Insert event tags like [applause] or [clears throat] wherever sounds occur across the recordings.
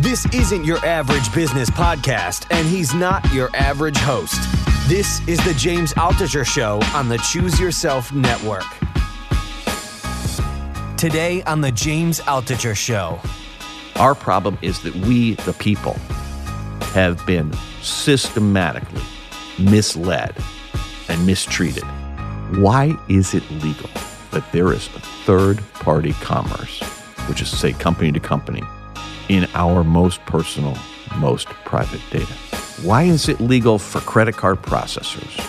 This isn't your average business podcast, and he's not your average host. This is the James Altucher Show on the Choose Yourself Network. Today on the James Altucher Show. Our problem is that we, the people, have been systematically misled and mistreated. Why is it legal that there is a third party commerce, which is to say company to company, in our most personal, most private data? Why is it legal for credit card processors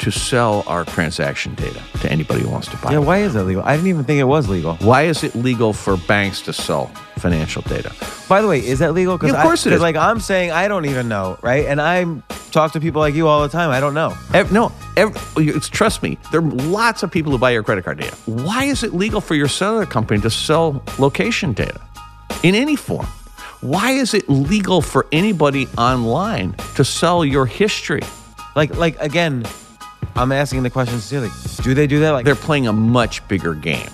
to sell our transaction data to anybody who wants to buy Yeah, it? Yeah, why is that legal? I didn't even think it was legal. Why is it legal for banks to sell financial data? By the way, is that legal? Yeah, of course it is. Like I'm saying, I don't even know, right? And I talk to people like you all the time. I don't know. Ev- no, ev- it's, trust me, there are lots of people who buy your credit card data. Why is it legal for your cellular company to sell location data in any form? Why is it legal for anybody online to sell your history? Like, like again, I'm asking the question sincerely. Do they do that? Like, They're playing a much bigger game.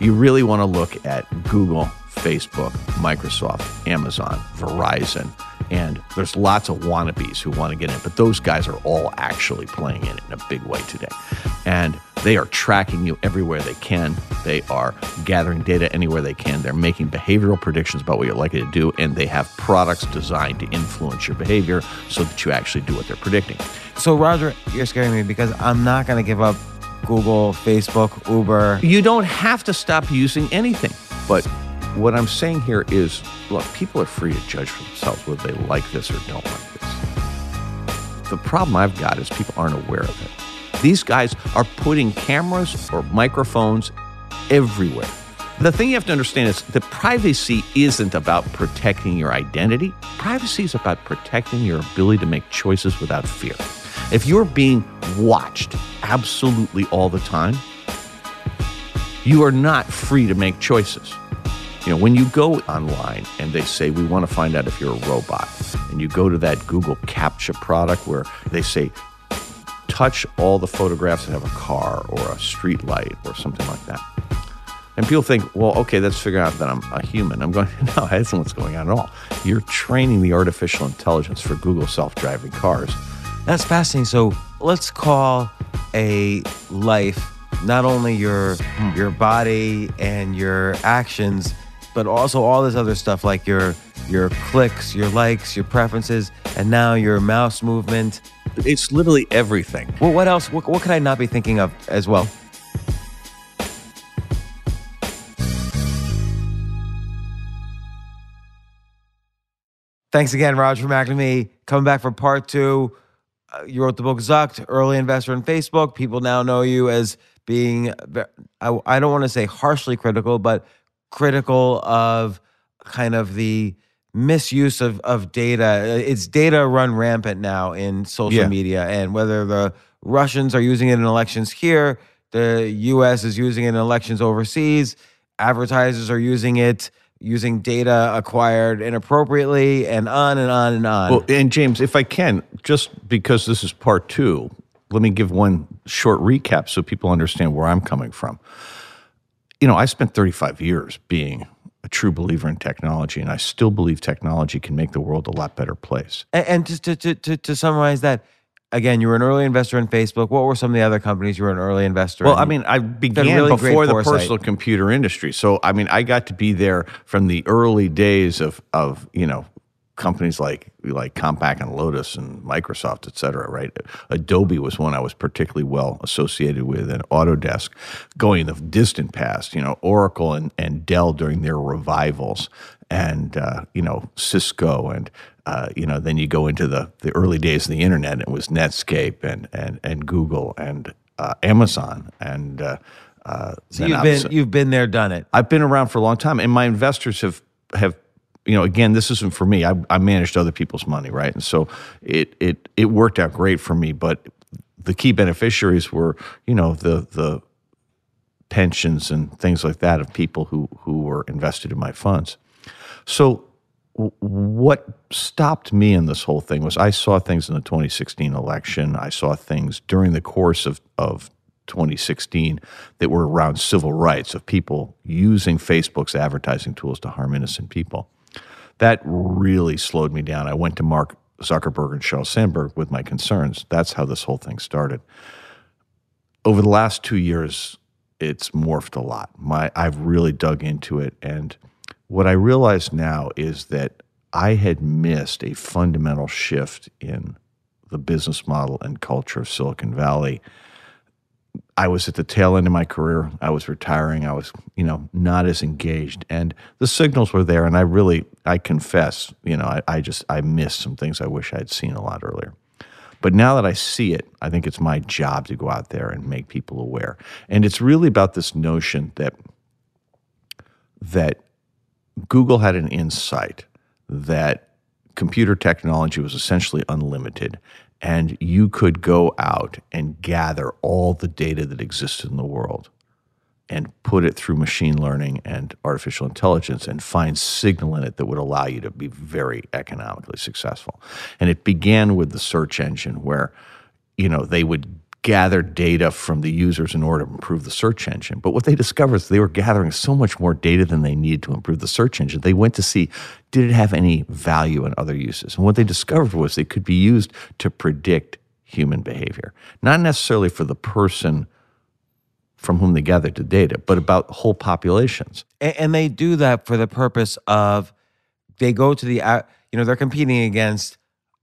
You really want to look at Google, Facebook, Microsoft, Amazon, Verizon, and there's lots of wannabes who want to get in, but those guys are all actually playing in it in a big way today. And they are tracking you everywhere they can. They are gathering data anywhere they can. They're making behavioral predictions about what you're likely to do, and they have products designed to influence your behavior so that you actually do what they're predicting. so Roger, you're scaring me because I'm not going to give up Google, Facebook, Uber. You don't have to stop using anything. But what I'm saying here is look, people are free to judge for themselves whether they like this or don't like this. The problem I've got is people aren't aware of it. These guys are putting cameras or microphones everywhere. The thing you have to understand is that privacy isn't about protecting your identity. Privacy is about protecting your ability to make choices without fear. If you're being watched absolutely all the time, you are not free to make choices. You know, when you go online and they say, we want to find out if you're a robot, and you go to that Google CAPTCHA product where they say, touch all the photographs that have a car or a street light or something like that. And people think, well, okay, let's figure out that I'm a human. I'm going, [laughs] no, that isn't what's going on at all. You're training the artificial intelligence for Google self driving cars. That's fascinating. So let's call a life not only your hmm. your body and your actions, but also all this other stuff like your your clicks, your likes, your preferences, and now your mouse movement. It's literally everything. Well, what else? What, what could I not be thinking of as well? Thanks again, Roger McNamee. Coming back for part two. Uh, you wrote the book Zucked, early investor in Facebook. People now know you as being, I, I don't want to say harshly critical, but critical of kind of the misuse of, of data. Uh, It's data run rampant now in social Yeah. media. And whether the Russians are using it in elections here, the US is using it in elections overseas, advertisers are using it using data acquired inappropriately, and on and on and on. Well, and James, if I can, just because this is part two, let me give one short recap so people understand where I'm coming from. You know, I spent 35 years being a true believer in technology, and I still believe technology can make the world a lot better place. And, and just to, to, to, to summarize that, again, you were an early investor in Facebook. What were some of the other companies you were an early investor Well, in? I mean, I began really before the foresight. personal computer industry. So, I mean, I got to be there from the early days of, of you know, companies like like Compaq and Lotus and Microsoft, et cetera, right? Adobe was one I was particularly well associated with, and Autodesk, going the distant past, you know, Oracle and, and Dell during their revivals, and uh, you know, Cisco, and uh, you know, then you go into the the early days of the internet. It was Netscape and and and Google and uh, Amazon and. Uh, uh, so you've been you've been there, done it. I've been around for a long time, and my investors have have you know, again, this isn't for me. I, I managed other people's money, right? And so it it it worked out great for me. But the key beneficiaries were, you know, the the pensions and things like that of people who who were invested in my funds. So what stopped me in this whole thing was I saw things in the 2016 election. I saw things during the course of of 2016 that were around civil rights of people using Facebook's advertising tools to harm innocent people. That really slowed me down. I went to Mark Zuckerberg and Sheryl Sandberg with my concerns. That's how this whole thing started. Over the last two years, it's morphed a lot. My I've really dug into it, and what I realize now is that I had missed a fundamental shift in the business model and culture of Silicon Valley. I was at the tail end of my career. I was retiring. I was, you know, not as engaged, and the signals were there. And I really, I confess, you know, I, I just I missed some things I wish I had seen a lot earlier. But now that I see it, I think it's my job to go out there and make people aware. And it's really about this notion that that Google had an insight that computer technology was essentially unlimited and you could go out and gather all the data that existed in the world and put it through machine learning and artificial intelligence and find signal in it that would allow you to be very economically successful. And it began with the search engine where you know they would gather data from the users in order to improve the search engine. But what they discovered is they were gathering so much more data than they needed to improve the search engine. They went to see did it have any value in other uses. And what they discovered was they could be used to predict human behavior, not necessarily for the person from whom they gathered the data, but about whole populations. And, and they do that for the purpose of they go to the, you know, they're competing against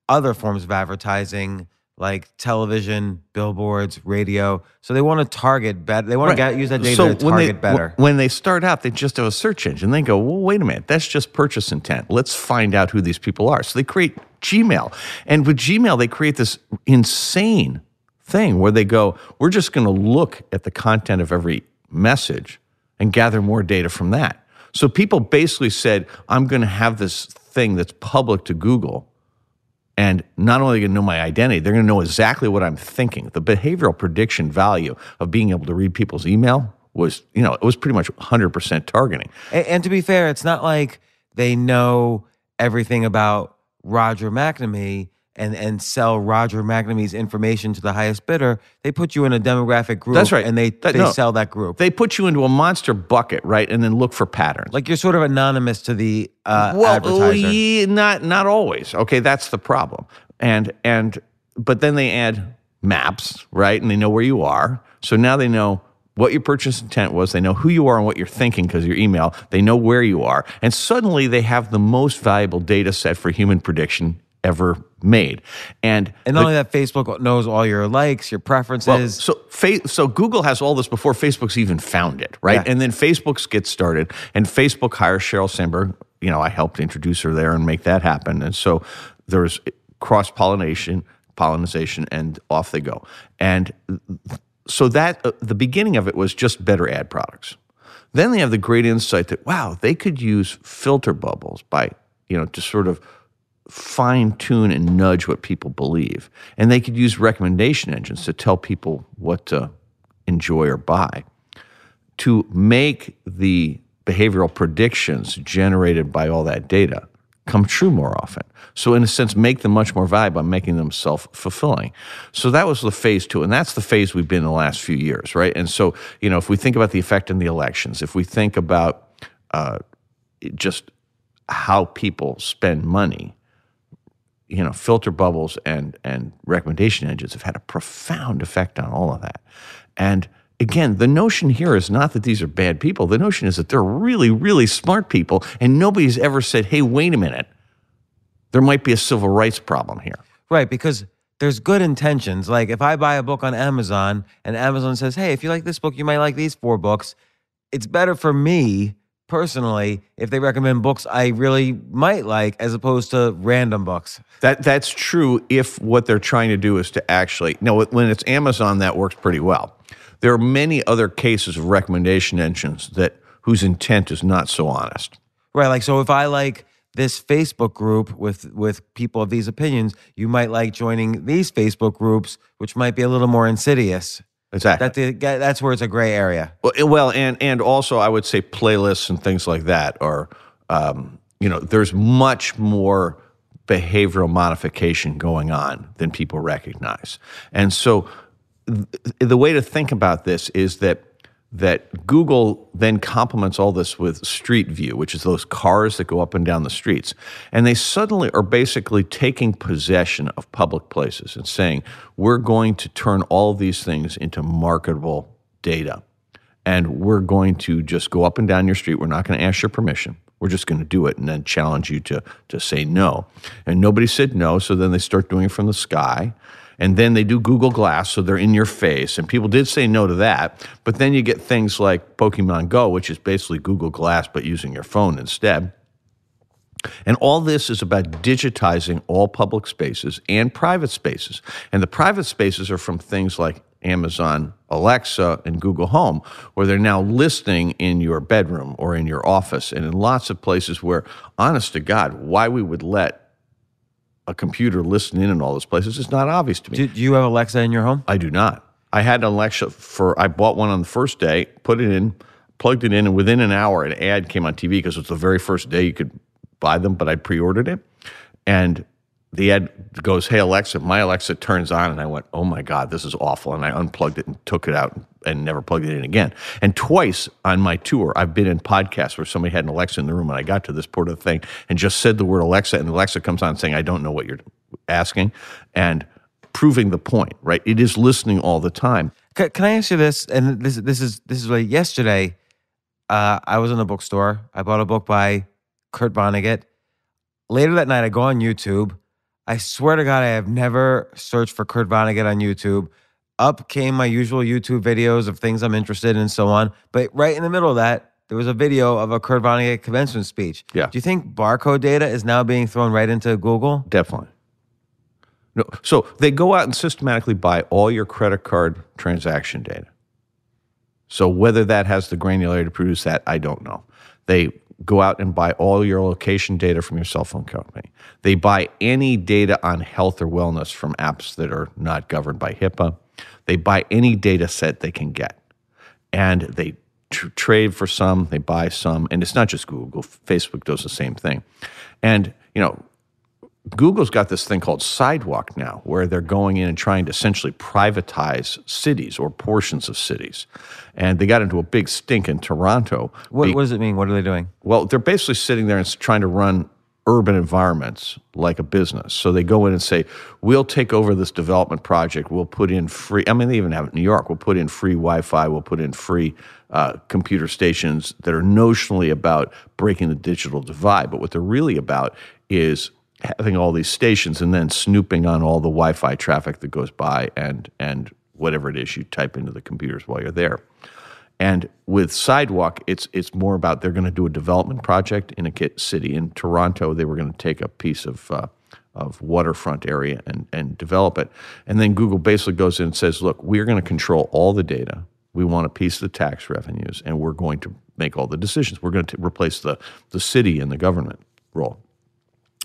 other forms of advertising like television, billboards, radio. So they want to target better. They want right. to use that data so to target they, better. When they start out, they just have a search engine. They go, well, wait a minute, that's just purchase intent. Let's find out who these people are. So they create Gmail. And with Gmail, they create this insane thing where they go, we're just going to look at the content of every message and gather more data from that. So people basically said, I'm going to have this thing that's public to Google and not only are they going to know my identity, they're going to know exactly what I'm thinking. The behavioral prediction value of being able to read people's email was, you know, it was pretty much 100% targeting. And, and to be fair, it's not like they know everything about Roger McNamee and and sell Roger McNamee's information to the highest bidder, they put you in a demographic group. That's right, and they that, they no, sell that group. They put you into a monster bucket, right, and then look for patterns. Like you're sort of anonymous to the uh, well, advertiser. Yeah, not not always. Okay, that's the problem. And and but then they add maps, right, and they know where you are. So now they know what your purchase intent was. They know who you are and what you're thinking because your email. They know where you are. And suddenly they have the most valuable data set for human prediction ever made. And and not the, only that, Facebook knows all your likes, your preferences. Well, so fa- so Google has all this before Facebook's even found it, right? Yeah. And then Facebook gets started, and Facebook hires Sheryl Sandberg. You know, I helped introduce her there and make that happen. And so there's cross pollination, pollination, and off they go. And so that uh, the beginning of it was just better ad products. Then they have the great insight that wow, they could use filter bubbles by you know to sort of fine tune and nudge what people believe. And they could use recommendation engines to tell people what to enjoy or buy to make the behavioral predictions generated by all that data come true more often. So, in a sense, make them much more valuable by making them self fulfilling. So, that was the phase two. And that's the phase we've been in the last few years, right? And so, you know, if we think about the effect in the elections, if we think about uh, just how people spend money, you know, filter bubbles and and recommendation engines have had a profound effect on all of that. And again, the notion here is not that these are bad people. The notion is that they're really, really smart people, and nobody's ever said, "Hey, wait a minute, there might be a civil rights problem here." Right, because there's good intentions. Like if I buy a book on Amazon and Amazon says, "Hey, if you like this book, you might like these four books." It's better for me personally if they recommend books I really might like as opposed to random books. That that's true if what they're trying to do is to actually no when it's Amazon that works pretty well. There are many other cases of recommendation engines that whose intent is not so honest. Right, like so if I like this Facebook group with with people of these opinions, you might like joining these Facebook groups, which might be a little more insidious. Exactly. That that's where it's a gray area. Well, well, and and also I would say playlists and things like that are, um, you know, there's much more behavioral modification going on than people recognize, and so th- the way to think about this is that that Google then complements all this with Street View, which is those cars that go up and down the streets. And they suddenly are basically taking possession of public places and saying, we're going to turn all these things into marketable data. And we're going to just go up and down your street. We're not going to ask your permission. We're just going to do it and then challenge you to, to say no. And nobody said no, so then they start doing it from the sky. And then they do Google Glass, so they're in your face. And people did say no to that. But then you get things like Pokemon Go, which is basically Google Glass, but using your phone instead. And all this is about digitizing all public spaces and private spaces. And the private spaces are from things like Amazon Alexa and Google Home, where they're now listening in your bedroom or in your office and in lots of places where, honest to God, why we would let a computer listen in in all those places is not obvious to me. Do, do you have Alexa in your home? I do not. I had an Alexa for, I bought one on the first day, put it in, plugged it in, and within an hour, an ad came on TV because it was the very first day you could buy them, but I pre ordered it. And the ad goes, Hey, Alexa, my Alexa turns on. And I went, Oh my God, this is awful. And I unplugged it and took it out and never plugged it in again. And twice on my tour, I've been in podcasts where somebody had an Alexa in the room and I got to this part of the thing and just said the word Alexa, and Alexa comes on saying, I don't know what you're asking. And proving the point, right? It is listening all the time. Can, can I ask you this? And this this is this is like yesterday. Uh, I was in a bookstore. I bought a book by Kurt Vonnegut. Later that night, I go on YouTube. I swear to God, I have never searched for Kurt Vonnegut on YouTube. Up came my usual YouTube videos of things I'm interested in and so on. But right in the middle of that, there was a video of a Kurt Vonnegut commencement speech. Yeah. Do you think barcode data is now being thrown right into Google? Definitely. No, so they go out and systematically buy all your credit card transaction data. So whether that has the granularity to produce that, I don't know. They go out and buy all your location data from your cell phone company. They buy any data on health or wellness from apps that are not governed by HIPAA. They buy any data set they can get. And they tr- trade for some, they buy some, and it's not just Google. Facebook does the same thing. And, you know, Google's got this thing called Sidewalk now, where they're going in and trying to essentially privatize cities or portions of cities. And they got into a big stink in Toronto. What, Be- what does it mean? What are they doing? well, they're basically sitting there and trying to run urban environments like a business. So they go in and say, we'll take over this development project. We'll put in free, I mean, they even have it in New York. We'll put in free Wi Fi. We'll put in free uh, computer stations that are notionally about breaking the digital divide. But what they're really about is having all these stations and then snooping on all the Wi-Fi traffic that goes by and and whatever it is you type into the computers while you're there. And with Sidewalk, it's it's more about they're going to do a development project in a city in Toronto. They were going to take a piece of uh, of waterfront area and and develop it. And then Google basically goes in and says, "Look, we're going to control all the data. We want a piece of the tax revenues, and we're going to make all the decisions. We're going to replace the the city and the government role."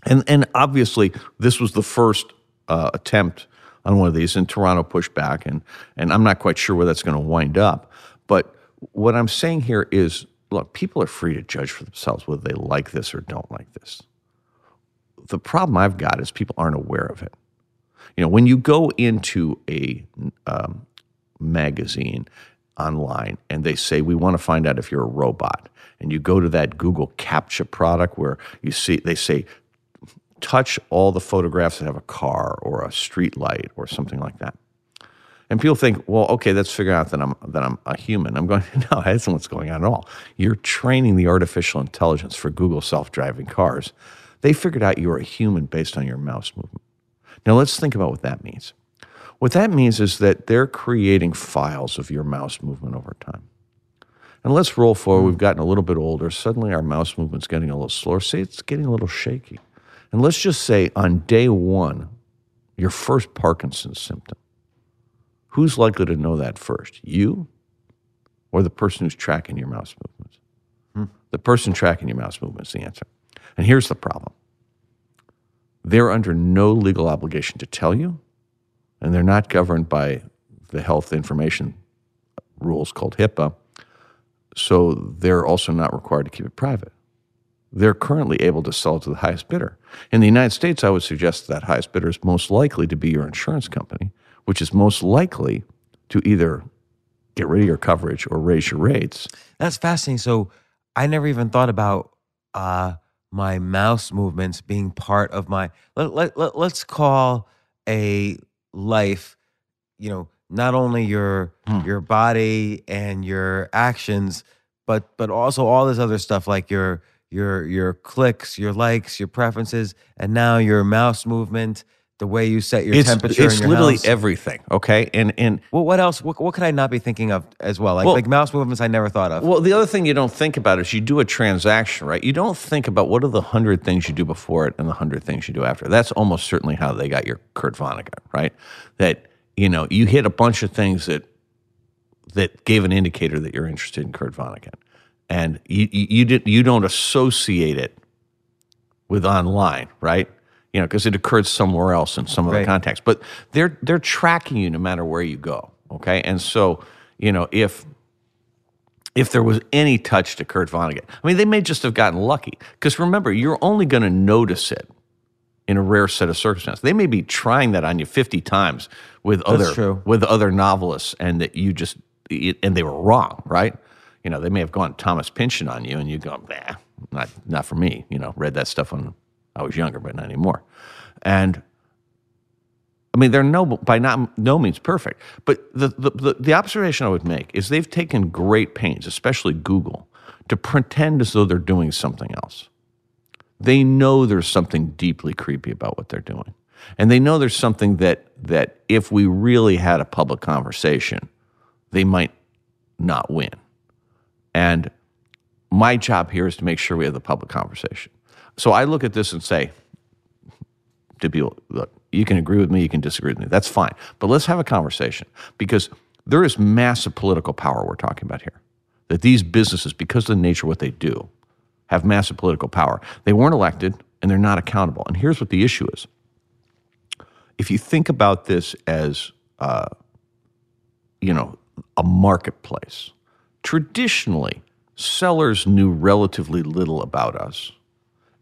And and obviously, this was the first uh, attempt on one of these, and Toronto pushed back, and and I'm not quite sure where that's going to wind up. But what I'm saying here is, look, people are free to judge for themselves whether they like this or don't like this. The problem I've got is people aren't aware of it. You know, when you go into a um, magazine online and they say we want to find out if you're a robot, and you go to that Google CAPTCHA product where you see they say touch all the photographs that have a car or a street light or something like that. And people think, well, okay, let's figure out that I'm that I'm a human. I'm going, [laughs] no, that's not what's going on at all. You're training the artificial intelligence for Google self-driving cars. They figured out you're a human based on your mouse movement. Now let's think about what that means. What that means is that they're creating files of your mouse movement over time. And let's roll forward. We've gotten a little bit older. Suddenly our mouse movement's getting a little slower. See, it's getting a little shaky. And let's just say on day one, your first Parkinson's symptom. Who's likely to know that first? You or the person who's tracking your mouse movements? Hmm. The person tracking your mouse movements is the answer. And here's the problem they're under no legal obligation to tell you, and they're not governed by the health information rules called HIPAA. So they're also not required to keep it private. They're currently able to sell to the highest bidder. In the United States, I would suggest that highest bidder is most likely to be your insurance company, which is most likely to either get rid of your coverage or raise your rates. That's fascinating. So I never even thought about uh, my mouse movements being part of my. Let, let, let, let's call a life, you know, not only your your body and your actions, but but also all this other stuff like your your your clicks, your likes, your preferences, and now your mouse movement, the way you set your It's, temperature. it's literally house. everything, okay? And and Well, what else? What, what could I not be thinking of as well? Like Well- like mouse movements, I never thought of. Well, the other thing you don't think about is you do a transaction, right? You don't think about what are the hundred things you do before it and the hundred things you do after. That's almost certainly how they got your Kurt Vonnegut, right? That you know you hit a bunch of things that that gave an indicator that you're interested in Kurt Vonnegut, and you you, did you don't associate it with online, right? You know, because it occurred somewhere else in some other Right. context. But they're they're tracking you no matter where you go. Okay, and so you know if if there was any touch to Kurt Vonnegut. I mean, they may just have gotten lucky. Because remember, you're only going to notice it in a rare set of circumstances. They may be trying that on you 50 times with other true. with other novelists, and that you just and they were wrong, right? You know, they may have gone Thomas Pynchon on you, and you go, nah, not not for me. You know, read that stuff when I was younger, but not anymore. And I mean, they're no by not no means perfect, but the, the the the observation I would make is they've taken great pains, especially Google, to pretend as though they're doing something else. They know there's something deeply creepy about what they're doing, and they know there's something that that if we really had a public conversation, they might not win. And my job here is to make sure we have the public conversation. So I look at this and say, to people, look, you can agree with me, you can disagree with me. That's fine. But let's have a conversation because there is massive political power we're talking about here. That these businesses, because of the nature of what they do, have massive political power. They weren't elected and they're not accountable. And here's what the issue is if you think about this as, uh, you know, a marketplace, traditionally, sellers knew relatively little about us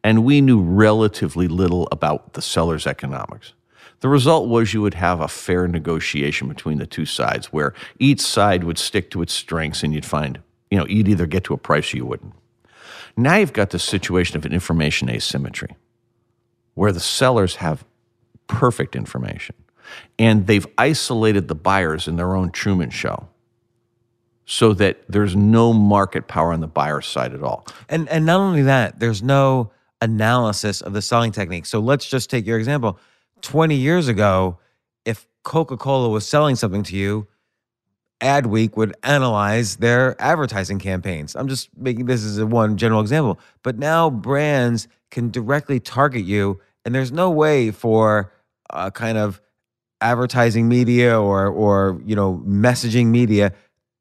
and we knew relatively little about the seller's economics. The result was you would have a fair negotiation between the two sides where each side would stick to its strengths and you'd find, you know, you'd either get to a price or you wouldn't. Now you've got this situation of an information asymmetry where the sellers have perfect information and they've isolated the buyers in their own Truman show so that there's no market power on the buyer's side at all. And and not only that, there's no analysis of the selling technique. So let's just take your example. 20 years ago, if Coca-Cola was selling something to you, Adweek would analyze their advertising campaigns. I'm just making this as a one general example. But now brands can directly target you, and there's no way for uh, kind of advertising media or or you know messaging media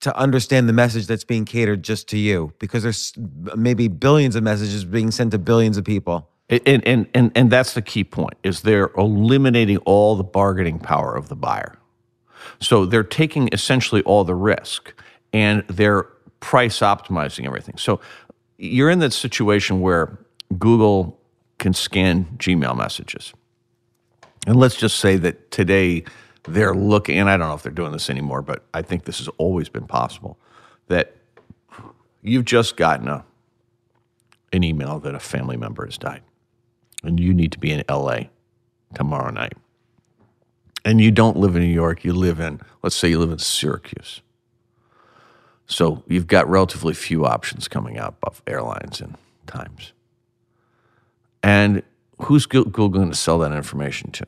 to understand the message that's being catered just to you because there's maybe billions of messages being sent to billions of people. And, and, and, and that's the key point is they're eliminating all the bargaining power of the buyer. So they're taking essentially all the risk and they're price optimizing everything. So you're in that situation where Google can scan Gmail messages. And let's just say that today they're looking, and I don't know if they're doing this anymore, but I think this has always been possible that you've just gotten a, an email that a family member has died and you need to be in LA tomorrow night. And you don't live in New York, you live in, let's say you live in Syracuse. So you've got relatively few options coming out of airlines and times. And who's Google going to sell that information to?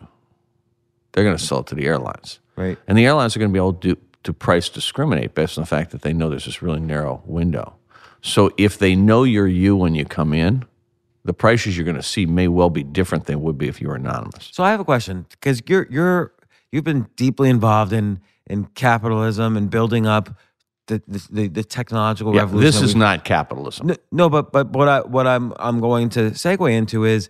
They're going to sell it to the airlines. Right. And the airlines are going to be able to, to price discriminate based on the fact that they know there's this really narrow window. So if they know you're you when you come in, the prices you're going to see may well be different than would be if you were anonymous. So I have a question because you're you're you've been deeply involved in in capitalism and building up the the, the, technological Yeah, revolution. this is not capitalism. no, no, but but what I what I'm I'm going to segue into is,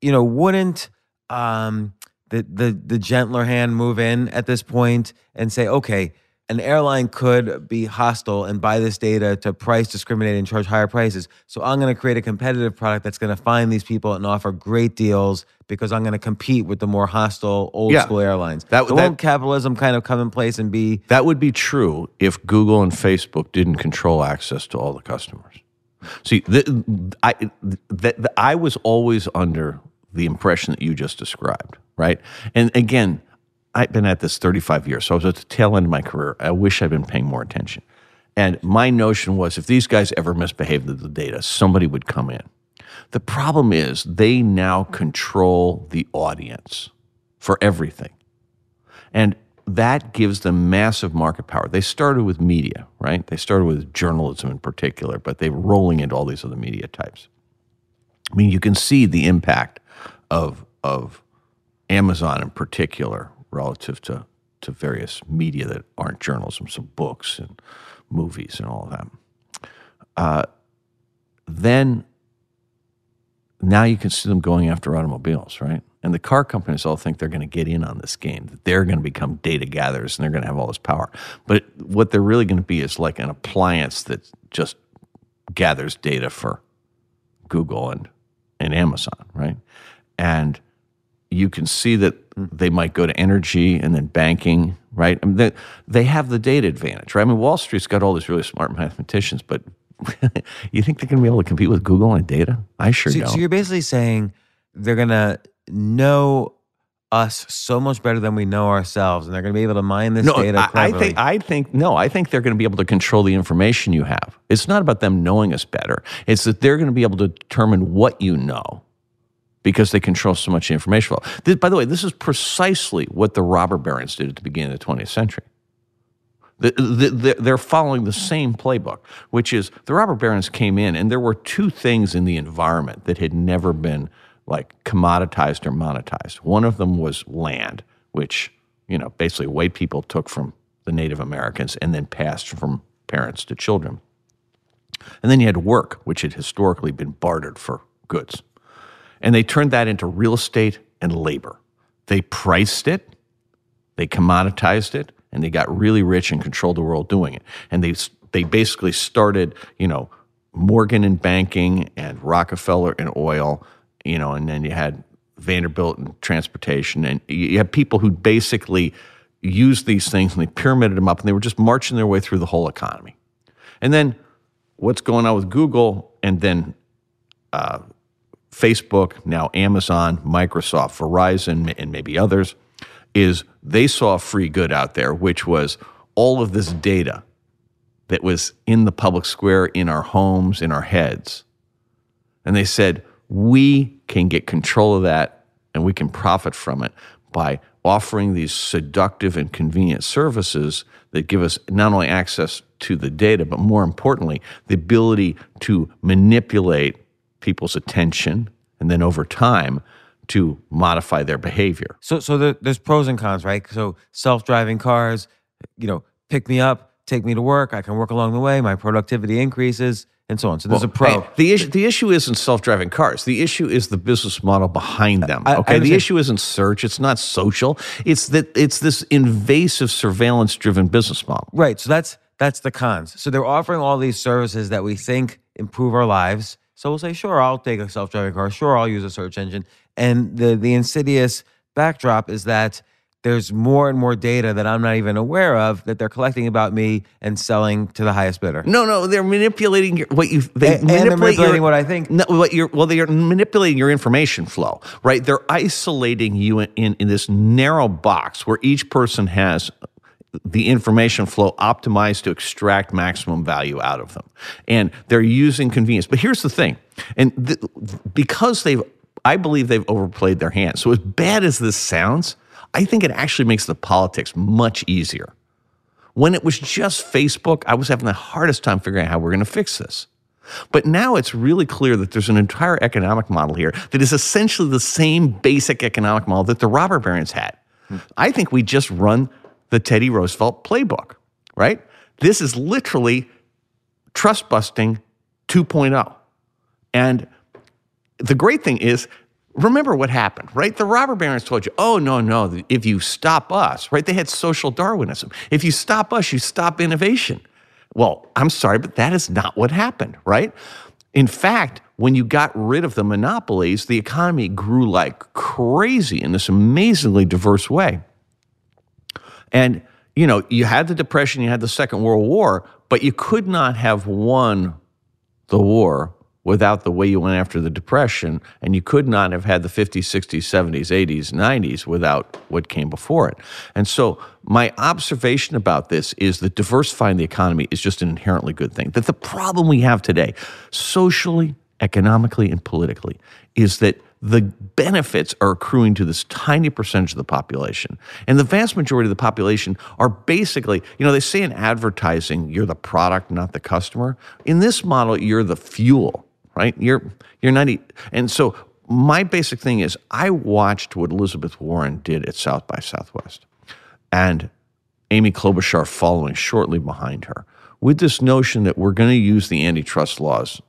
you know, wouldn't um the the the gentler hand move in at this point and say, okay, an airline could be hostile and buy this data to price discriminate and charge higher prices. So I'm going to create a competitive product that's going to find these people and offer great deals because I'm going to compete with the more hostile old Yeah. school airlines. That- so that- won't capitalism kind of come in place and be That would be true if Google and Facebook didn't control access to all the customers. See, the, I, the, the, I was always under the impression that you just described, right? And again, I've been at this 35 years, so I was at the tail end of my career. I wish I'd been paying more attention. And my notion was if these guys ever misbehaved with the data, somebody would come in. The problem is they now control the audience for everything. And that gives them massive market power. They started with media, right? They started with journalism in particular, but they're rolling into all these other media types. I mean, you can see the impact of of Amazon in particular relative to to various media that aren't journalism, so books and movies and all of that. Uh, then now you can see them going after automobiles, right? And the car companies all think they're going to get in on this game, that they're going to become data gatherers and they're going to have all this power. But what they're really going to be is like an appliance that just gathers data for Google and, and Amazon, right? And you can see that they might go to energy and then banking, right? I mean, they, they have the data advantage, right? I mean, Wall Street's got all these really smart mathematicians, but [laughs] you think they're going to be able to compete with Google on data? I sure So, don't. so you're basically saying they're gonna know us so much better than we know ourselves, and they're gonna be able to mine this no, data. I, I think I think no, I think they're going to be able to control the information you have. It's not about them knowing us better. It's that they're going to be able to determine what you know because they control so much information flow. This, by the way, this is precisely what the robber barons did at the beginning of the 20th century. The, the, the, they're following the same playbook, which is the robber barons came in, and there were two things in the environment that had never been like commoditized or monetized. One of them was land, which you know basically white people took from the Native Americans and then passed from parents to children. And then you had work, which had historically been bartered for goods. And they turned that into real estate and labor. They priced it, they commoditized it, and they got really rich and controlled the world doing it. And they they basically started, you know, Morgan in banking and Rockefeller in oil, you know, and then you had Vanderbilt in transportation, and you had people who basically used these things and they pyramided them up, and they were just marching their way through the whole economy. And then what's going on with Google, and then uh, Facebook, now Amazon, Microsoft, Verizon, and maybe others, is they saw free good out there, which was all of this data that was in the public square, in our homes, in our heads. And they said, we can get control of that and we can profit from it by offering these seductive and convenient services that give us not only access to the data, but more importantly, the ability to manipulate people's attention and then over time to modify their behavior. So, so there, there's pros and cons, right? So, self-driving cars, you know, pick me up, take me to work. I can work along the way. My productivity increases, and so on. So, there's a pro. Hey, the issue the issue isn't self-driving cars. The issue is the business model behind them. I- I okay, the issue isn't search. It's not social. It's that it's this invasive surveillance-driven business model. Right. So that's that's the cons. So they're offering all these services that we think improve our lives. So we'll say, sure, I'll take a self-driving car. Sure, I'll use a search engine. And the the insidious backdrop is that there's more and more data that I'm not even aware of that they're collecting about me and selling to the highest bidder. No, no, they're manipulating your, what you. They A- and they're manipulating your, what I think. No, what you're well, they are manipulating your information flow, right? They're isolating you in, in, in this narrow box where each person has the information flow optimized to extract maximum value out of them, and they're using convenience. But here's the thing, and th- because they've, I believe they've overplayed their hand. So as bad as this sounds, I think it actually makes the politics much easier. When it was just Facebook, I was having the hardest time figuring out how we're going to fix this. But now it's really clear that there's an entire economic model here that is essentially the same basic economic model that the robber barons had. I think we just run the Teddy Roosevelt playbook, right? This is literally trust busting 2.0. And the great thing is, remember what happened, right? The robber barons told you, oh, no, no, if you stop us, right? They had social Darwinism. If you stop us, you stop innovation. Well, I'm sorry, but that is not what happened, right? In fact, when you got rid of the monopolies, the economy grew like crazy in this amazingly diverse way. And, you know, you had the Depression, you had the Second World War, but you could not have won the war without the way you went after the Depression, and you could not have had the 50s, 60s, 70s, 80s, 90s without what came before it. And so, my observation about this is that diversifying the economy is just an inherently good thing. That the problem we have today, socially, economically, and politically, is that the benefits are accruing to this tiny percentage of the population. And the vast majority of the population are basically, you know, they say in advertising, you're the product, not the customer. In this model, you're the fuel, right? You're you're not and so my basic thing is I watched what Elizabeth Warren did at South by Southwest and Amy Klobuchar following shortly behind her with this notion that we're going to use the antitrust laws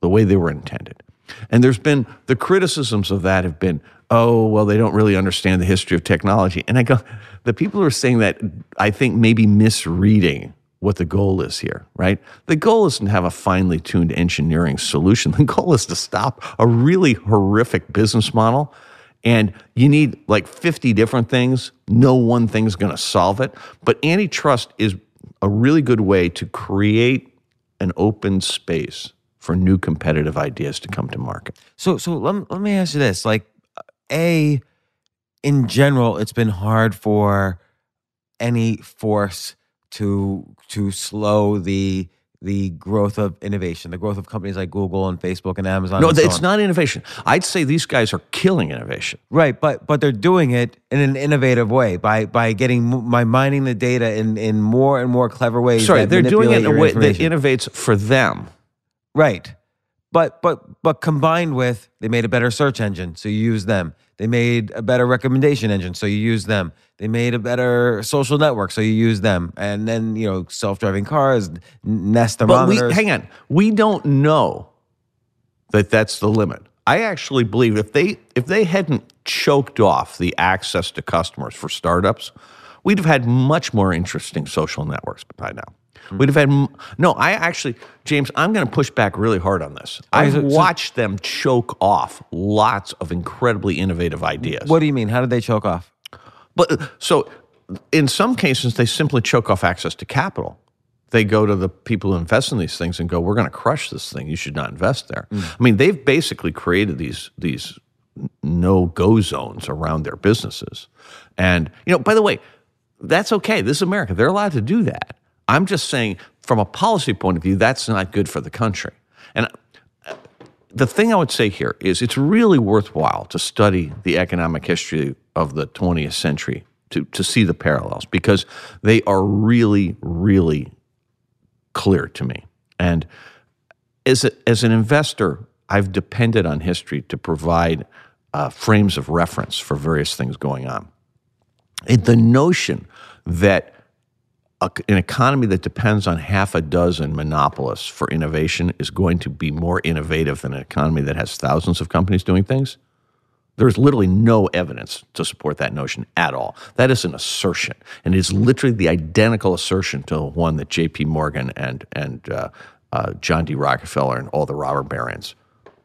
the way they were intended. And there's been the criticisms of that have been, oh, well, they don't really understand the history of technology. And I go, the people who are saying that, I think maybe misreading what the goal is here, right? The goal isn't to have a finely tuned engineering solution. [laughs] The goal is to stop a really horrific business model. And you need like 50 different things. No one thing's going to solve it. But antitrust is a really good way to create an open space for new competitive ideas to come to market. So, so let, let me ask you this: like, a, in general, it's been hard for any force to to slow the the growth of innovation, the growth of companies like Google and Facebook and Amazon. No, and so it's on. not innovation. I'd say these guys are killing innovation. Right, but but they're doing it in an innovative way by by getting by mining the data in in more and more clever ways. Sorry, they're doing it in a way that innovates for them. Right. But but but combined with they made a better search engine, so you use them. They made a better recommendation engine, so you use them. They made a better social network, so you use them. And then you know self-driving cars, Nest But we hang on. We don't know that that's the limit. I actually believe if they if they hadn't choked off the access to customers for startups, we'd have had much more interesting social networks by now. Hmm. We'd have had no. I actually, James, I'm going to push back really hard on this. I've so- so- watched them choke off lots of incredibly innovative ideas. What do you mean? How did they choke off? But so, in some cases, they simply choke off access to capital. They go to the people who invest in these things and go, "We're going to crush this thing. You should not invest there." I mean, they've basically created these these no go zones around their businesses, and you know, by the way, that's okay. This is America; they're allowed to do that. I'm just saying, from a policy point of view, that's not good for the country. And the thing I would say here is it's really worthwhile to study the economic history of the 20th century to, to see the parallels because they are really, really clear to me. And as, a, as an investor, I've depended on history to provide uh, frames of reference for various things going on. And the notion that a, an economy that depends on half a dozen monopolists for innovation is going to be more innovative than an economy that has thousands of companies doing things. There's literally no evidence to support that notion at all. That is an assertion, and it is literally the identical assertion to the one that J.P. Morgan and and uh, uh, John D. Rockefeller and all the robber barons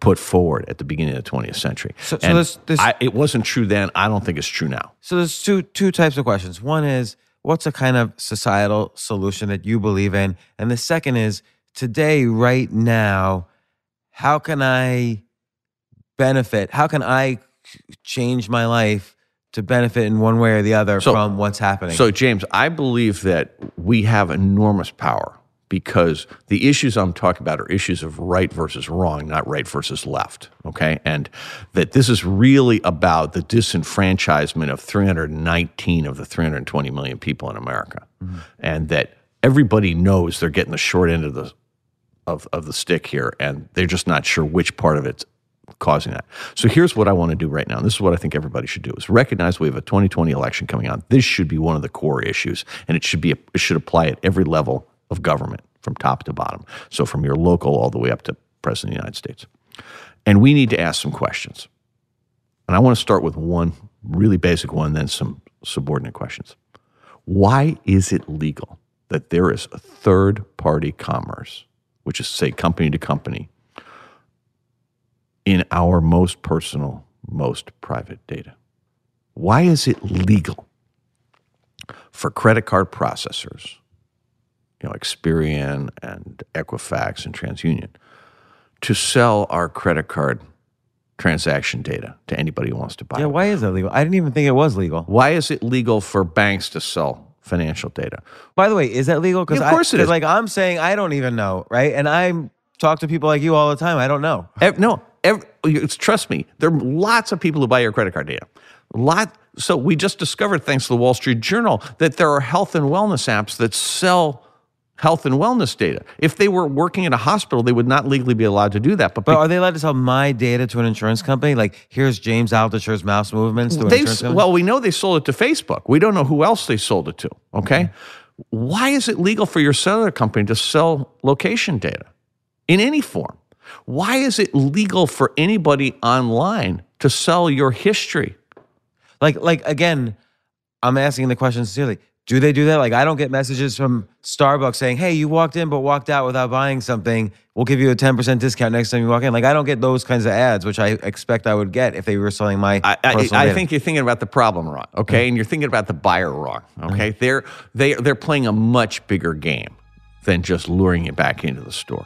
put forward at the beginning of the 20th century. So- so this- this- I, it wasn't true then. I don't think it's true now. So there's two two types of questions. One is what's a kind of societal solution that you believe in, and the second is today, right now, how can I benefit? How can I change my life to benefit in one way or the other So- from what's happening? So, James, I believe that we have enormous power because the issues I'm talking about are issues of right versus wrong, not right versus left. Okay. And that this is really about the disenfranchisement of 319 of the 320 million people in America. Mm-hmm. And that everybody knows they're getting the short end of the of, of the stick here, and they're just not sure which part of it's causing that. So here's what I want to do right now. and This is what I think everybody should do: is recognize we have a 2020 election coming on. This should be one of the core issues, and it should be it should apply at every level of government from top to bottom. So from your local all the way up to President of the United States. And we need to ask some questions. And I want to start with one really basic one, then some subordinate questions. Why is it legal that there is a third party commerce, which is, say, company to company, in our most personal, most private data? Why is it legal for credit card processors, you know, Experian and Equifax and TransUnion, to sell our credit card transaction data to anybody who wants to buy Yeah, it? why is that legal? I didn't even think it was legal. Why is it legal for banks to sell financial data? By the way, is that legal? Because Yeah, of course it is. Like I'm saying, I don't even know, right? And I talk to people like you all the time. I don't know. No, ev- it's, trust me, there are lots of people who buy your credit card data. Lot. So we just discovered, thanks to the Wall Street Journal, that there are health and wellness apps that sell health and wellness data. If they were working in a hospital, they would not legally be allowed to do that. But, But are they allowed to sell my data to an insurance company? Like, here's James Altucher's mouse movements to an they insurance company? well, we know they sold it to Facebook. We don't know who else they sold it to. Okay, why is it legal for your cellular company to sell location data in any form? Why is it legal for anybody online to sell your history? Like, like again, I'm asking the question sincerely. Do they do that? Like, I don't get messages from Starbucks saying, "Hey, you walked in but walked out without buying something. We'll give you a 10% discount next time you walk in." Like, I don't get those kinds of ads, which I expect I would get if they were selling my I, I, I think you're thinking about the problem wrong, okay, and you're thinking about the buyer wrong, uh-huh. okay. They're they they're playing a much bigger game than just luring you back into the store.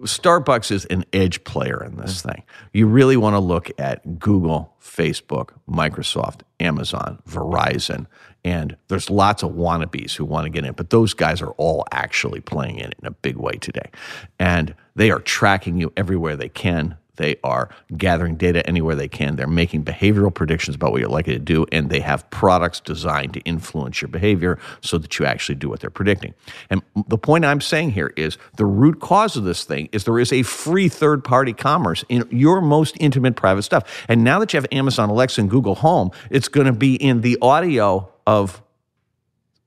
Starbucks is an edge player in this thing. You really want to look at Google, Facebook, Microsoft, Amazon, Verizon, and there's lots of wannabes who want to get in, but those guys are all actually playing in it in a big way today. And they are tracking you everywhere they can. They are gathering data anywhere they can. They're making behavioral predictions about what you're likely to do, and they have products designed to influence your behavior so that you actually do what they're predicting. And the point I'm saying here is the root cause of this thing is there is a free third party commerce in your most intimate private stuff. And now that you have Amazon Alexa and Google Home, it's going to be in the audio of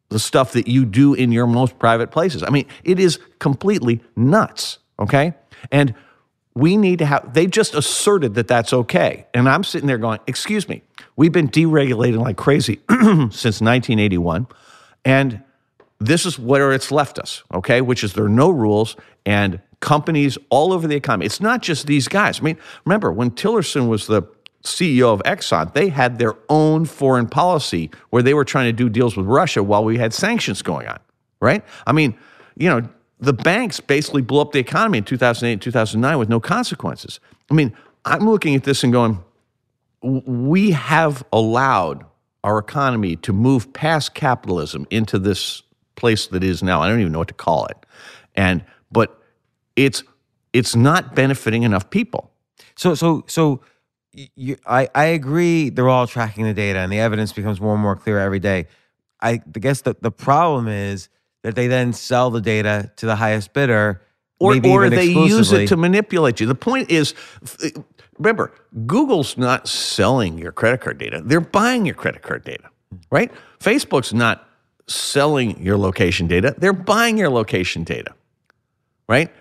the stuff that you do in your most private places. I mean, it is completely nuts, okay? And we need to have, they just asserted that that's okay. And I'm sitting there going, excuse me, we've been deregulating like crazy [clears throat] since 1981. And this is where it's left us, okay? Which is there are no rules and companies all over the economy. It's not just these guys. I mean, remember when Tillerson was the CEO of Exxon, they had their own foreign policy where they were trying to do deals with Russia while we had sanctions going on, right? I mean, you know, the banks basically blew up the economy in 2008 2009 with no consequences. I mean, I'm looking at this and going, we have allowed our economy to move past capitalism into this place that is now. I don't even know what to call it. And but it's it's not benefiting enough people. So so so you, I I agree they're all tracking the data and the evidence becomes more and more clear every day. I guess the the problem is that they then sell the data to the highest bidder, or, or they use it to manipulate you. The point is, eh, remember, Google's not selling your credit card data; they're buying your credit card data, right? Facebook's not selling your location data; they're buying your location data, right?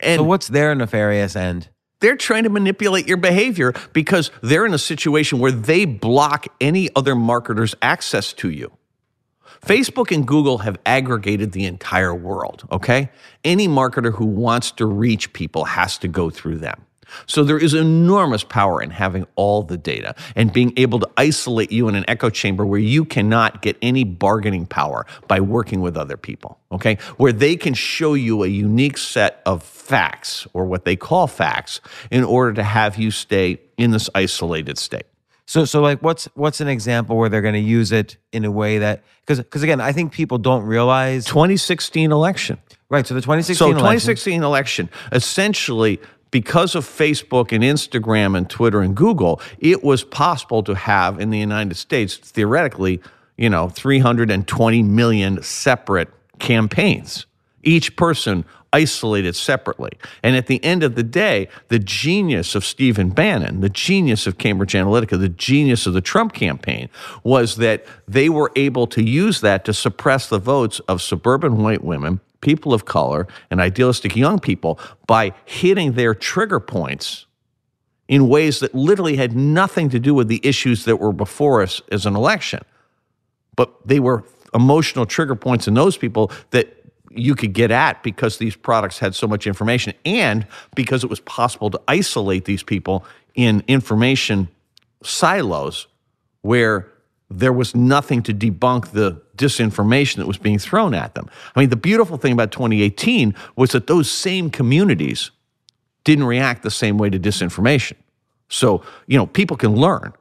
And so, what's their nefarious end? They're trying to manipulate your behavior because they're in a situation where they block any other marketer's access to you. Facebook and Google have aggregated the entire world, okay? Any marketer who wants to reach people has to go through them. So there is enormous power in having all the data and being able to isolate you in an echo chamber where you cannot get any bargaining power by working with other people, okay? Where they can show you a unique set of facts or what they call facts in order to have you stay in this isolated state. So, so like, what's what's an example where they're going to use it in a way that because because again, I think people don't realize 2016 election. Right. So the 2016 so election, 2016 election essentially because of Facebook and Instagram and Twitter and Google, it was possible to have in the United States theoretically, you know, 320 million separate campaigns. Each person isolated separately. And at the end of the day, the genius of Stephen Bannon, the genius of Cambridge Analytica, the genius of the Trump campaign was that they were able to use that to suppress the votes of suburban white women, people of color, and idealistic young people by hitting their trigger points in ways that literally had nothing to do with the issues that were before us as an election. But they were emotional trigger points in those people that you could get at because these products had so much information and because it was possible to isolate these people in information silos where there was nothing to debunk the disinformation that was being thrown at them. I mean, the beautiful thing about 2018 was that those same communities didn't react the same way to disinformation. So, you know, people can learn.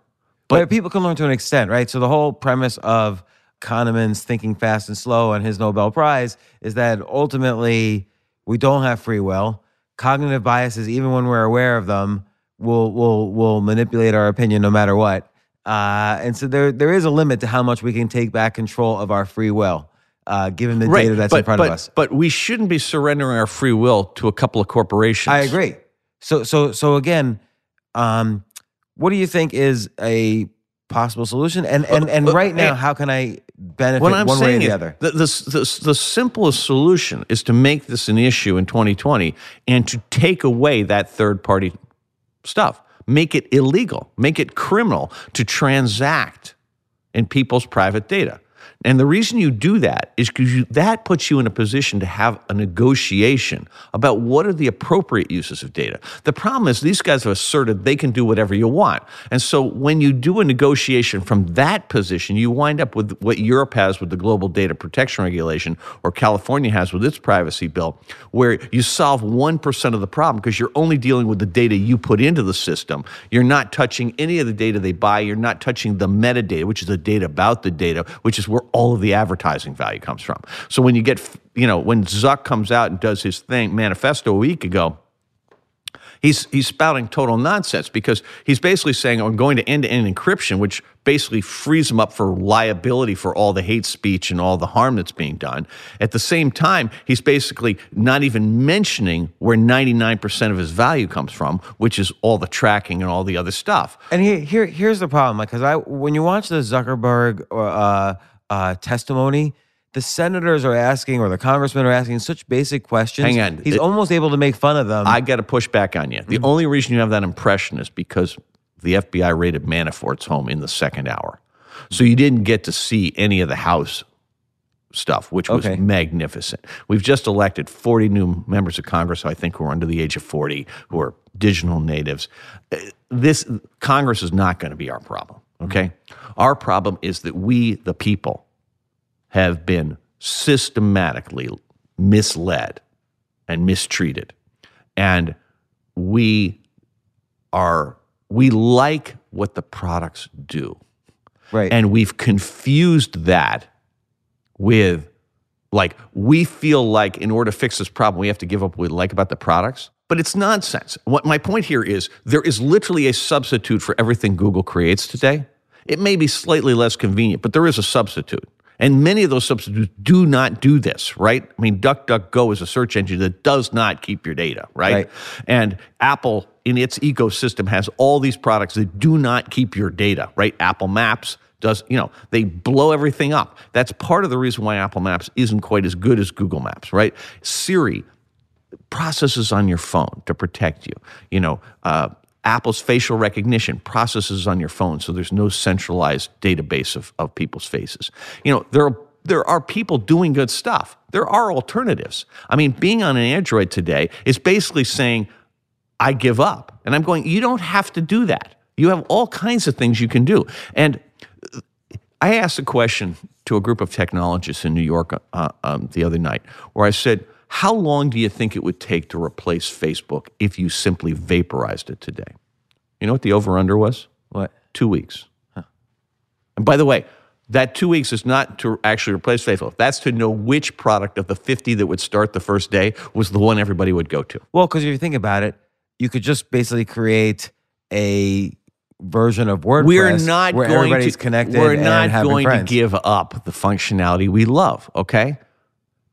But, people can learn to an extent, right? So the whole premise of Kahneman's thinking fast and slow and his Nobel Prize is that ultimately we don't have free will. Cognitive biases, even when we're aware of them, will will will manipulate our opinion no matter what. Uh, and so there there is a limit to how much we can take back control of our free will, uh, given the data that's but, in front but, of us. But we shouldn't be surrendering our free will to a couple of corporations. I agree. So so so again, um, what do you think is a possible solution? And and and right now, how can I benefit What I'm one way or the other? the, the, the, the simplest solution is to make this an issue in 2020 and to take away that third party stuff. Make it illegal, make it criminal to transact in people's private data. And the reason you do that is because that puts you in a position to have a negotiation about what are the appropriate uses of data. The problem is these guys have asserted they can do whatever you want. And so when you do a negotiation from that position, you wind up with what Europe has with the Global Data Protection Regulation or California has with its privacy bill, where you solve 1% of the problem because you're only dealing with the data you put into the system. You're not touching any of the data they buy. You're not touching the metadata, which is the data about the data, which is where all of the advertising value comes from. So when you get, you know, when Zuck comes out and does his thing, manifesto a week ago, he's he's spouting total nonsense because he's basically saying I'm going to end-to-end encryption, which basically frees him up for liability for all the hate speech and all the harm that's being done. At the same time, he's basically not even mentioning where 99% of his value comes from, which is all the tracking and all the other stuff. And here, here, here's the problem. Like, because I, when you watch the Zuckerberg uh, uh, testimony, the senators are asking, or the congressmen are asking, such basic questions. Hang on. he's It- almost able to make fun of them. I got to push back on you. The only reason you have that impression is because the FBI raided Manafort's home in the second hour. So you didn't get to see any of the House stuff, which was Okay. magnificent. We've just elected 40 new members of Congress, I think, who are under the age of 40, who are digital natives. Uh, This Congress is not going to be our problem, okay? Our problem is that we, the people, have been systematically misled and mistreated. And we are, we like what the products do. right. And we've confused that with like, we feel like in order to fix this problem, we have to give up what we like about the products. But it's nonsense. What my point here is there is literally a substitute for everything Google creates today. It may be slightly less convenient, but there is a substitute. And many of those substitutes do not do this, right? I mean, DuckDuckGo is a search engine that does not keep your data, right? Right. And Apple in its ecosystem has all these products that do not keep your data, right? Apple Maps does, you know, they blow everything up. That's part of the reason why Apple Maps isn't quite as good as Google Maps, right? Siri processes on your phone to protect you. You know, uh, Apple's facial recognition processes on your phone, so there's no centralized database of, of people's faces. You know, there are there are people doing good stuff. There are alternatives. I mean, being on an Android today is basically saying, I give up. And I'm going, you don't have to do that. You have all kinds of things you can do. And I asked a question to a group of technologists in New York uh, um, the other night where I said, How long do you think it would take to replace Facebook if you simply vaporized it today? You know what the over under was? what? Two weeks. And by the way, that two weeks is not to actually replace Facebook. That's to know which product of the 50 that would start the first day was the one everybody would go to. Well, because if you think about it, you could just basically create a version of WordPress We're not where going everybody's to connected. We're not going friends. to give up the functionality we love. Okay,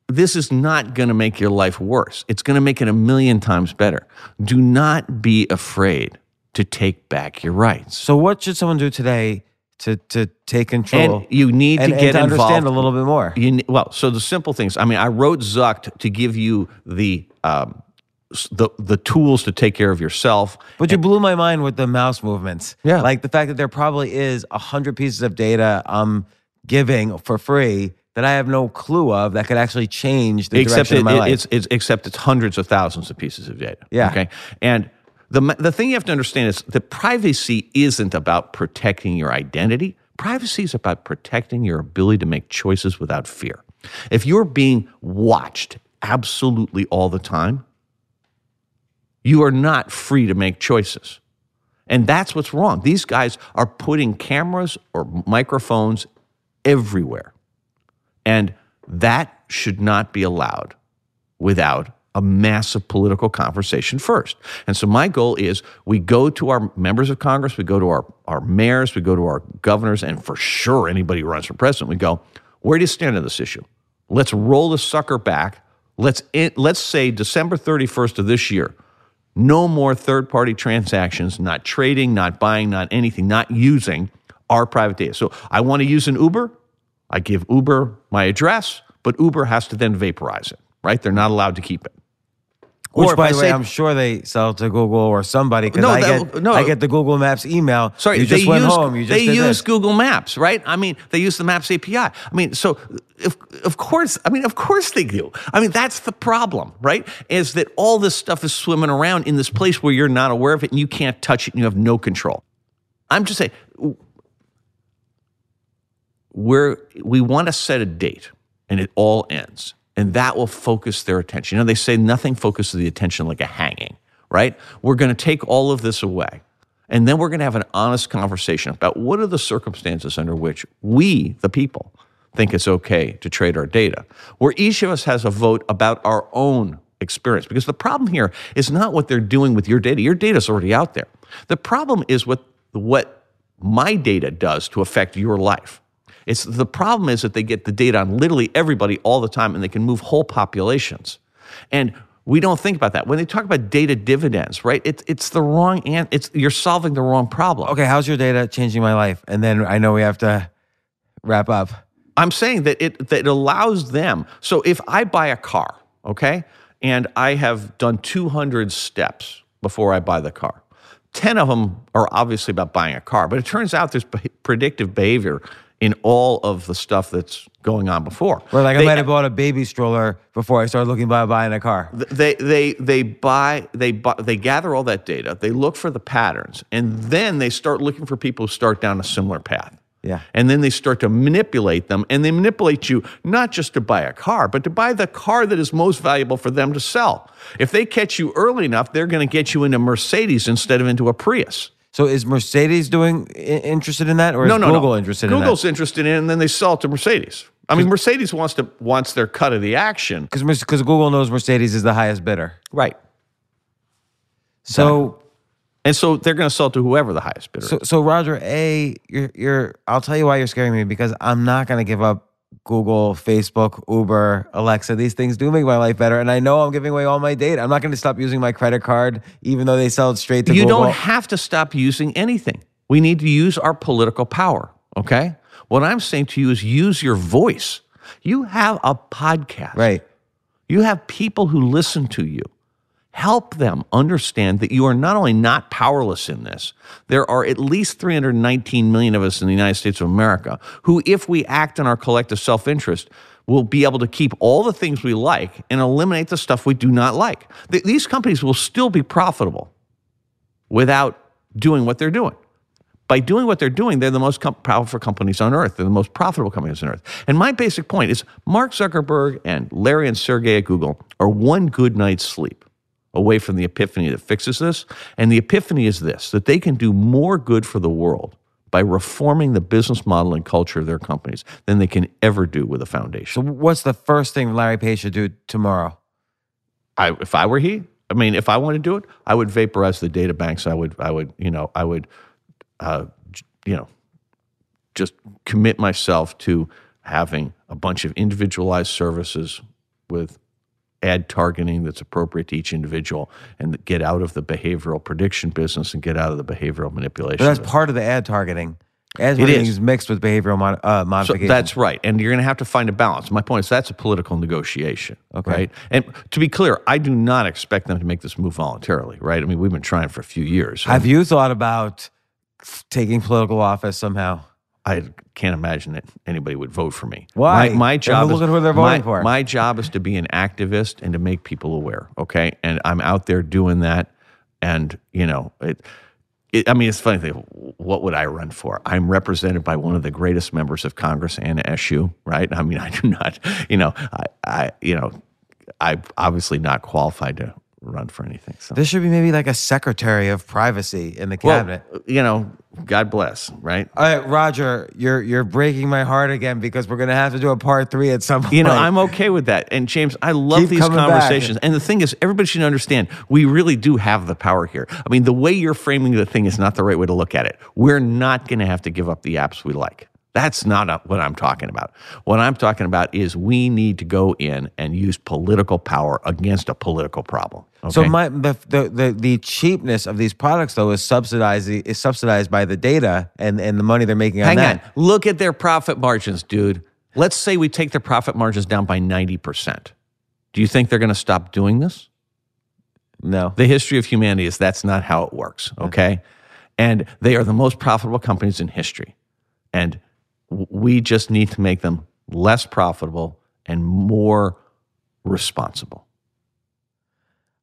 this is not going to make your life worse. It's going to make it a million times better. Do not be afraid to take back your rights. So, what should someone do today to to take control? And you need and, to and get to understand a little bit more. You, well, so the simple things. I mean, I wrote Zucked to give you the um, the the tools to take care of yourself. But you blew my mind with the mouse movements. Yeah. Like the fact that there probably is a hundred pieces of data I'm giving for free that I have no clue of that could actually change the except direction it, of my it- life. it's, it's except it's hundreds of thousands of pieces of data. Yeah. Okay. And the the thing you have to understand is that privacy isn't about protecting your identity. Privacy is about protecting your ability to make choices without fear. If you're being watched absolutely all the time, you are not free to make choices. And that's what's wrong. These guys are putting cameras or microphones everywhere. And that should not be allowed without a massive political conversation first. And so my goal is we go to our members of Congress, we go to our, our mayors, we go to our governors, and for sure anybody who runs for president, we go, where do you stand on this issue? Let's roll the sucker back. Let's, let's say December 31st of this year, no more third party transactions, not trading, not buying, not anything, not using our private data. So I want to use an Uber. I give Uber my address, but Uber has to then vaporize it, right? They're not allowed to keep it. Which, by the way, I'm sure they sell to Google or somebody because no, I, get, no, I get the Google Maps email. Sorry, you just went use, home. You just they use this. Google Maps, right? I mean, they use the Maps API. I mean, so if, of course, I mean, of course they do. I mean, that's the problem, right? Is that all this stuff is swimming around in this place where you're not aware of it and you can't touch it and you have no control. I'm just saying, we're, we want to set a date and it all ends and that will focus their attention. You know, they say nothing focuses the attention like a hanging, right? We're going to take all of this away. And then we're going to have an honest conversation about what are the circumstances under which we, the people, think it's okay to trade our data, where each of us has a vote about our own experience. Because the problem here is not what they're doing with your data. Your data is already out there. The problem is what, what my data does to affect your life. It's the problem is that they get the data on literally everybody all the time and they can move whole populations. And we don't think about that. When they talk about data dividends, right? It's it's the wrong and it's you're solving the wrong problem. Okay, how's your data changing my life? And then I know we have to wrap up. I'm saying that it that it allows them. So if I buy a car, okay, and I have done 200 steps before I buy the car. 10 of them are obviously about buying a car, but it turns out there's predictive behavior in all of the stuff that's going on before. Well, like they, I might have bought a baby stroller before I started looking by buying a car. They they they buy they buy, they gather all that data. They look for the patterns, and then they start looking for people who start down a similar path. Yeah. And then they start to manipulate them, and they manipulate you not just to buy a car, but to buy the car that is most valuable for them to sell. If they catch you early enough, they're going to get you into Mercedes instead of into a Prius. So is Mercedes doing interested in that, or is no, no, Google no. interested Google's in that? Google's interested in it, and then they sell it to Mercedes. I mean, Mercedes wants to wants their cut of the action because because Google knows Mercedes is the highest bidder, right? So, and so they're going to sell to whoever the highest bidder. So, so Roger, a you're you're. I'll tell you why you're scaring me because I'm not going to give up Google, Facebook, Uber, Alexa, these things do make my life better. And I know I'm giving away all my data. I'm not going to stop using my credit card, even though they sell it straight to you Google. You don't have to stop using anything. We need to use our political power, okay? What I'm saying to you is use your voice. You have a podcast. Right. You have people who listen to you help them understand that you are not only not powerless in this, there are at least 319 million of us in the United States of America who, if we act in our collective self interest, will be able to keep all the things we like and eliminate the stuff we do not like. Th- these companies will still be profitable without doing what they're doing. By doing what they're doing, they're the most com- powerful companies on earth. They're the most profitable companies on earth. And my basic point is Mark Zuckerberg and Larry and Sergey at Google are one good night's sleep away from the epiphany that fixes this. And the epiphany is this that they can do more good for the world by reforming the business model and culture of their companies than they can ever do with a foundation. So, what's the first thing Larry Page should do tomorrow? I, if I were he, I mean, if I want to do it, I would vaporize the data banks. I would, I would, you know, I would, uh, you know, just commit myself to having a bunch of individualized services with ad targeting that's appropriate to each individual and get out of the behavioral prediction business and get out of the behavioral manipulation. But that's part of the ad targeting. Ad targeting is. is. mixed with behavioral mod, uh, modification. So that's right. And you're going to have to find a balance. My point is that's a political negotiation, okay. right? And to be clear, I do not expect them to make this move voluntarily, right? I mean, we've been trying for a few years. Have you thought about taking political office somehow? I can't imagine that anybody would vote for me. Why? My, my job look is, at who they're voting my, for. My job is to be an activist and to make people aware. Okay, and I'm out there doing that. And you know, it, it, I mean, it's funny thing. What would I run for? I'm represented by one of the greatest members of Congress, Anna Eshoo, right? I mean, I do not, you know, I, I you know, I'm obviously not qualified to run for anything. So This should be maybe like a secretary of privacy in the well, cabinet. Uh, you know, God bless, right? All right, Roger, you're you're breaking my heart again because we're gonna have to do a part three at some point. You know, I'm okay with that. And James, I love Keep these coming back. conversations. And the thing is, everybody should understand we really do have the power here. I mean, the way you're framing the thing is not the right way to look at it. We're not going to have to give up the apps we like. That's not uh, what I'm talking about. What I'm talking about is we need to go in and use political power against a political problem. So my the, the the the cheapness of these products though is subsidized is subsidized by the data and and the money they're making on Hang that. Hang on. Look at their profit margins, dude. Let's say we take their profit margins down by 90%. Do you think they're going to stop doing this? No. The history of humanity is that's not how it works, okay? And they are the most profitable companies in history. And we just need to make them less profitable and more responsible.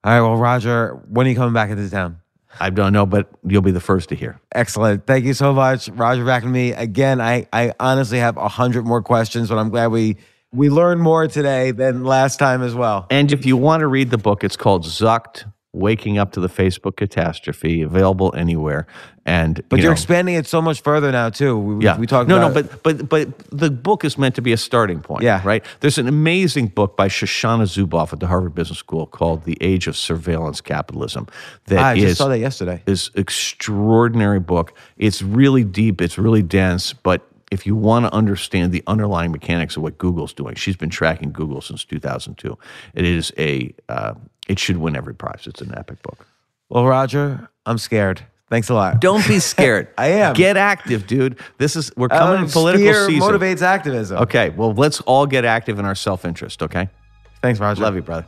All right, well, Roger, when are you coming back into town? I don't know, but you'll be the first to hear. Excellent. Thank you so much, Roger. Back to me again. I I honestly have a hundred more questions, but I'm glad we we learned more today than last time as well. And if you want to read the book, it's called Zucked Waking Up to the Facebook Catastrophe, available anywhere. And But you are expanding it so much further now too. We, Yeah, we talked no, about no, but but but the book is meant to be a starting point. Yeah. right. There's an amazing book by Shoshana Zuboff at the Harvard Business School called "The Age of Surveillance Capitalism." That I just is- saw that yesterday. is extraordinary book. It's really deep. It's really dense, but if you want to understand the underlying mechanics of what Google's doing, she's been tracking Google since 2002. It is a uh, it should win every prize. It's an epic book. Well, Roger, I'm scared. Thanks a lot. Don't be [laughs] scared. I am. Get active, dude. This is we're coming Um, in political fear season. motivates activism. Okay, well, let's all get active in our self interest, okay? Thanks, Roger. Love you, brother.